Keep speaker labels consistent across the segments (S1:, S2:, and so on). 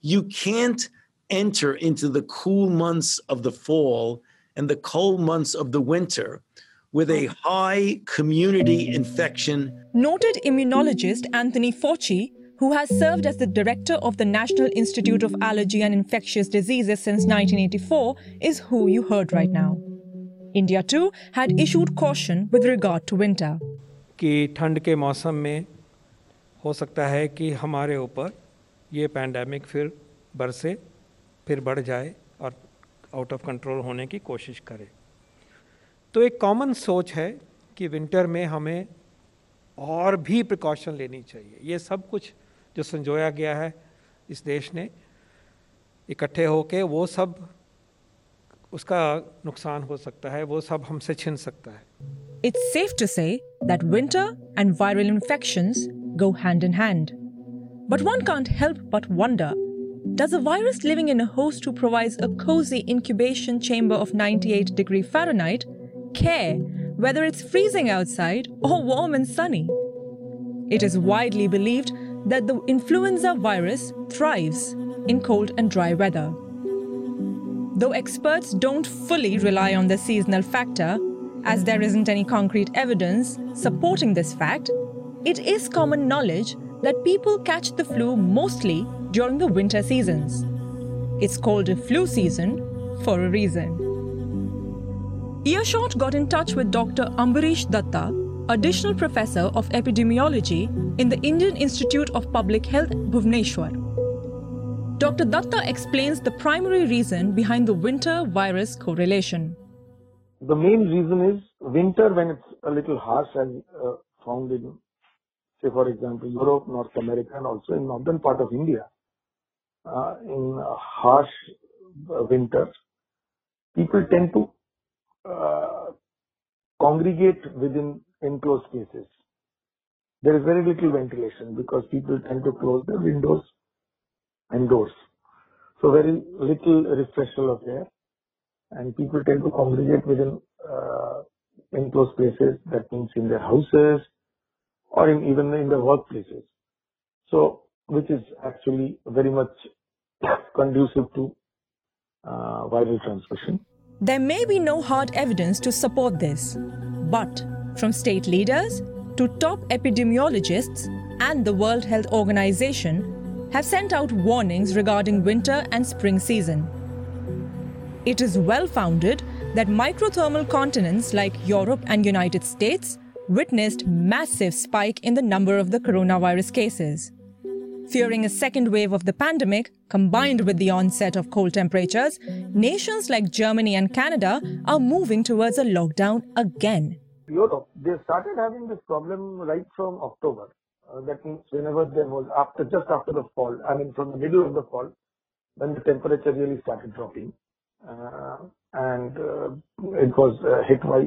S1: You can't enter into the cool months of the fall and the cold months of the winter with a high community infection.
S2: Noted immunologist Anthony Fauci, who has served as the director of the National Institute of Allergy and Infectious Diseases since 1984, is who you heard right now. India too had issued caution with regard to winter.
S3: कि ठंड के मौसम में हो सकता है कि हमारे ऊपर ये पैंडमिक फिर बरसे, फिर बढ़ जाए और आउट ऑफ़ कंट्रोल होने की कोशिश करे। तो एक कॉमन सोच है कि विंटर में हमें और भी प्रिकॉशन लेनी चाहिए। ये सब कुछ जो संजोया गया है इस देश ने, इकट्ठे होके वो सब उसका नुकसान हो सकता है, वो सब हमसे छिन सकता है।
S2: It's safe to say that winter and viral infections go hand in hand. But one can't help but wonder does a virus living in a host who provides a cozy incubation chamber of 98 degree Fahrenheit care whether it's freezing outside or warm and sunny? It is widely believed that the influenza virus thrives in cold and dry weather. Though experts don't fully rely on the seasonal factor, as there isn't any concrete evidence supporting this fact, it is common knowledge that people catch the flu mostly during the winter seasons. It's called a flu season for a reason. Earshot got in touch with Dr. Ambarish Datta, additional professor of epidemiology in the Indian Institute of Public Health, Bhubaneswar. Dr. Datta explains the primary reason behind the winter virus correlation.
S4: The main reason is winter when it's a little harsh as uh, found in, say for example, Europe, North America and also in northern part of India. Uh, in harsh winters, people tend to uh, congregate within enclosed spaces. There is very little ventilation because people tend to close their windows and doors. So very little refreshal of air and people tend to congregate within uh, enclosed spaces. That means in their houses or in, even in their workplaces. So, which is actually very much conducive to uh, viral transmission.
S2: There may be no hard evidence to support this, but from state leaders to top epidemiologists and the World Health Organization have sent out warnings regarding winter and spring season. It is well founded that microthermal continents like Europe and United States witnessed massive spike in the number of the coronavirus cases. Fearing a second wave of the pandemic, combined with the onset of cold temperatures, nations like Germany and Canada are moving towards a lockdown again.
S4: Europe, they started having this problem right from October. Uh, that means whenever there was after, just after the fall, I mean from the middle of the fall, when the temperature really started dropping. Uh, and uh, it was uh, hit by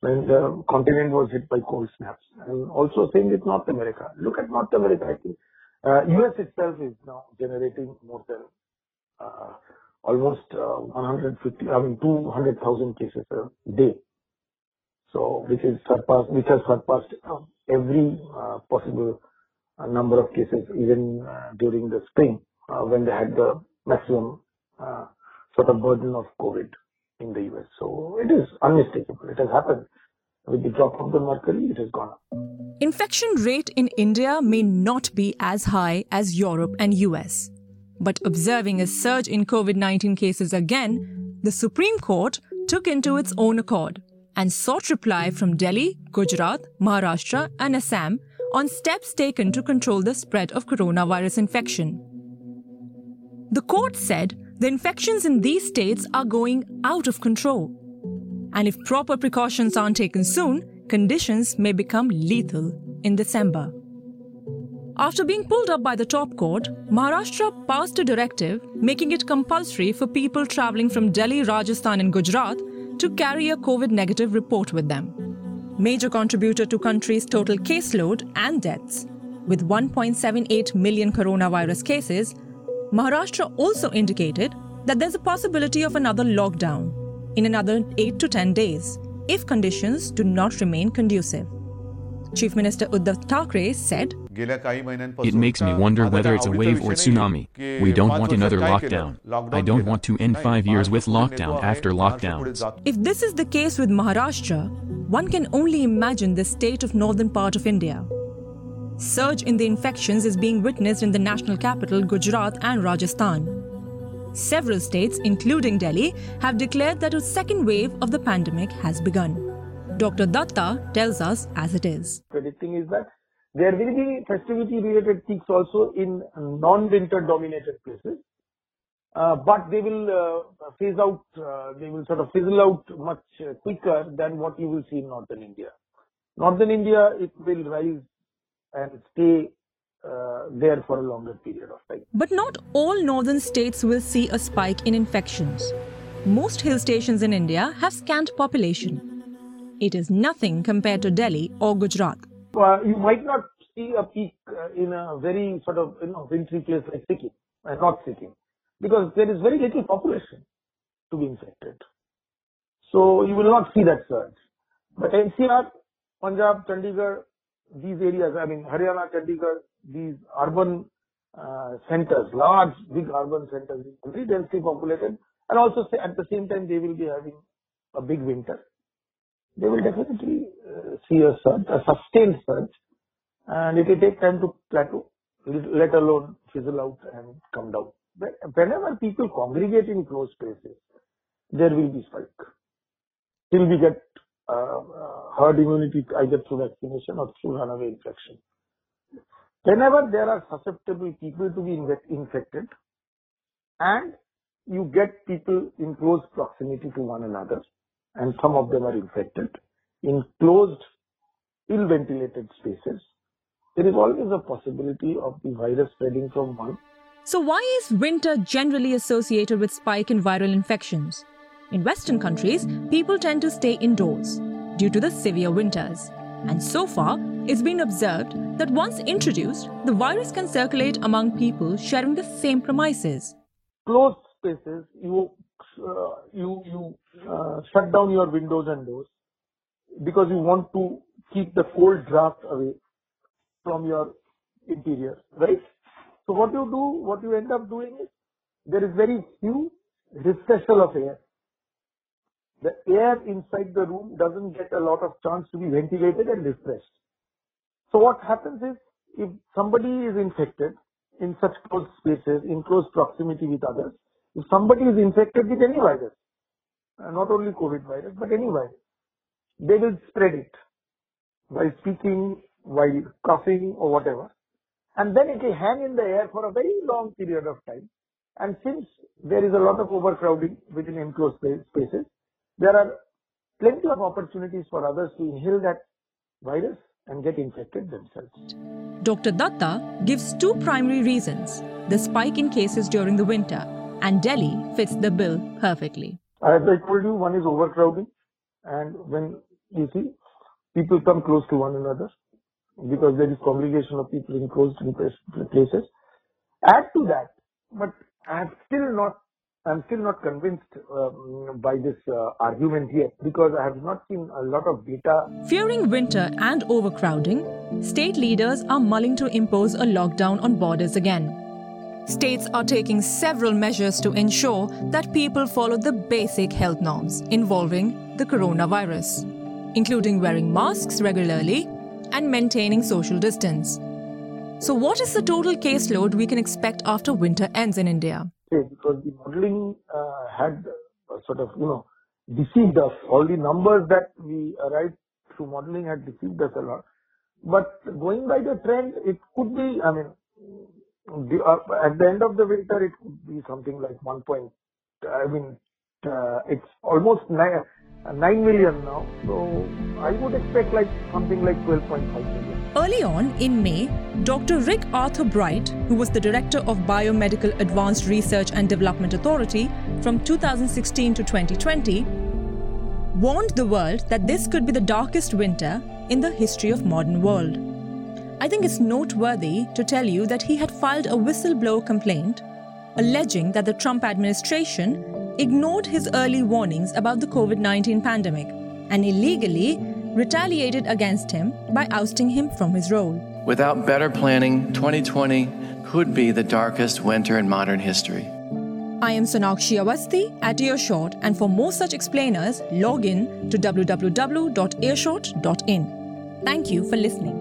S4: when the continent was hit by cold snaps. And also same with North America. Look at North America. I think uh, US itself is now generating more than uh, almost uh, 150, I mean 200,000 cases a day. So which is surpassed, which has surpassed every possible number of cases even during the spring when they had the maximum sort of burden of COVID in the US. So it is unmistakable. It has happened. With the drop of the mercury, it has gone up.
S2: Infection rate in India may not be as high as Europe and US. But observing a surge in COVID 19 cases again, the Supreme Court took into its own accord and sought reply from Delhi, Gujarat, Maharashtra, and Assam on steps taken to control the spread of coronavirus infection. The court said the infections in these states are going out of control. And if proper precautions aren't taken soon, conditions may become lethal in December. After being pulled up by the top court, Maharashtra passed a directive making it compulsory for people traveling from Delhi, Rajasthan, and Gujarat to carry a COVID negative report with them. Major contributor to country's total caseload and deaths. With 1.78 million coronavirus cases, Maharashtra also indicated that there's a possibility of another lockdown in another 8 to 10 days if conditions do not remain conducive. Chief Minister Uddhav Thackeray said
S5: It makes me wonder whether it's a wave or tsunami. We don't want another lockdown. I don't want to end five years with lockdown after lockdowns.
S2: If this is the case with Maharashtra, one can only imagine the state of northern part of India. Surge in the infections is being witnessed in the national capital Gujarat and Rajasthan. Several states, including Delhi, have declared that a second wave of the pandemic has begun. Dr. Datta tells us as it is.
S4: Predicting is that there will be festivity related peaks also in non-winter dominated places. Uh, but they will uh, phase out, uh, they will sort of fizzle out much quicker than what you will see in northern India. Northern India, it will rise and stay uh, there for a longer period of time.
S2: But not all northern states will see a spike in infections. Most hill stations in India have scant population. It is nothing compared to Delhi or Gujarat.
S4: Uh, you might not see a peak uh, in a very sort of you know wintry place like Sikkim, uh, not Sikkim, because there is very little population to be infected. So you will not see that surge. But NCR, Punjab, Chandigarh, these areas, I mean Haryana, Chandigarh, these urban uh, centers, large, big urban centers, very densely populated, and also at the same time they will be having a big winter. They will definitely uh, see a surge, a sustained surge, and it will take time to plateau, let alone fizzle out and come down. But whenever people congregate in closed spaces, there will be spike. Till we get herd immunity either through vaccination or through runaway infection. Whenever there are susceptible people to be infected and you get people in close proximity to one another and some of them are infected in closed, ill ventilated spaces, there is always a possibility of the virus spreading from one.
S2: So why is winter generally associated with spike in viral infections? In Western countries, people tend to stay indoors due to the severe winters. And so far, it's been observed that once introduced, the virus can circulate among people sharing the same premises.
S4: Closed spaces, you uh, you you uh, shut down your windows and doors because you want to keep the cold draft away from your interior, right? So what you do, what you end up doing is there is very few recessal of air the air inside the room doesn't get a lot of chance to be ventilated and refreshed. So what happens is if somebody is infected in such close spaces, in close proximity with others, if somebody is infected with any virus, uh, not only COVID virus, but any virus, they will spread it while speaking, while coughing or whatever. And then it will hang in the air for a very long period of time. And since there is a lot of overcrowding within enclosed spaces, there are plenty of opportunities for others to inhale that virus and get infected themselves.
S2: Dr. Datta gives two primary reasons the spike in cases during the winter, and Delhi fits the bill perfectly.
S4: As I told you, one is overcrowding, and when you see people come close to one another because there is congregation of people in closed places. Add to that, but I have still not I'm still not convinced um, by this uh, argument yet because I have not seen a lot of data.
S2: Fearing winter and overcrowding, state leaders are mulling to impose a lockdown on borders again. States are taking several measures to ensure that people follow the basic health norms involving the coronavirus, including wearing masks regularly and maintaining social distance. So, what is the total caseload we can expect after winter ends in India?
S4: Because the modeling uh, had uh, sort of, you know, deceived us. All the numbers that we arrived through modeling had deceived us a lot. But going by the trend, it could be, I mean, the, uh, at the end of the winter, it could be something like 1 point, I mean, uh, it's almost 9, 9 million now. So I would expect like something like 12.5 million.
S2: Early on in May, Dr. Rick Arthur Bright, who was the director of Biomedical Advanced Research and Development Authority from 2016 to 2020, warned the world that this could be the darkest winter in the history of modern world. I think it's noteworthy to tell you that he had filed a whistleblower complaint alleging that the Trump administration ignored his early warnings about the COVID 19 pandemic and illegally retaliated against him by ousting him from his role.
S6: Without better planning, 2020 could be the darkest winter in modern history.
S2: I am Sonakshi Awasthi at Earshot, and for more such explainers, log in to www.earshot.in. Thank you for listening.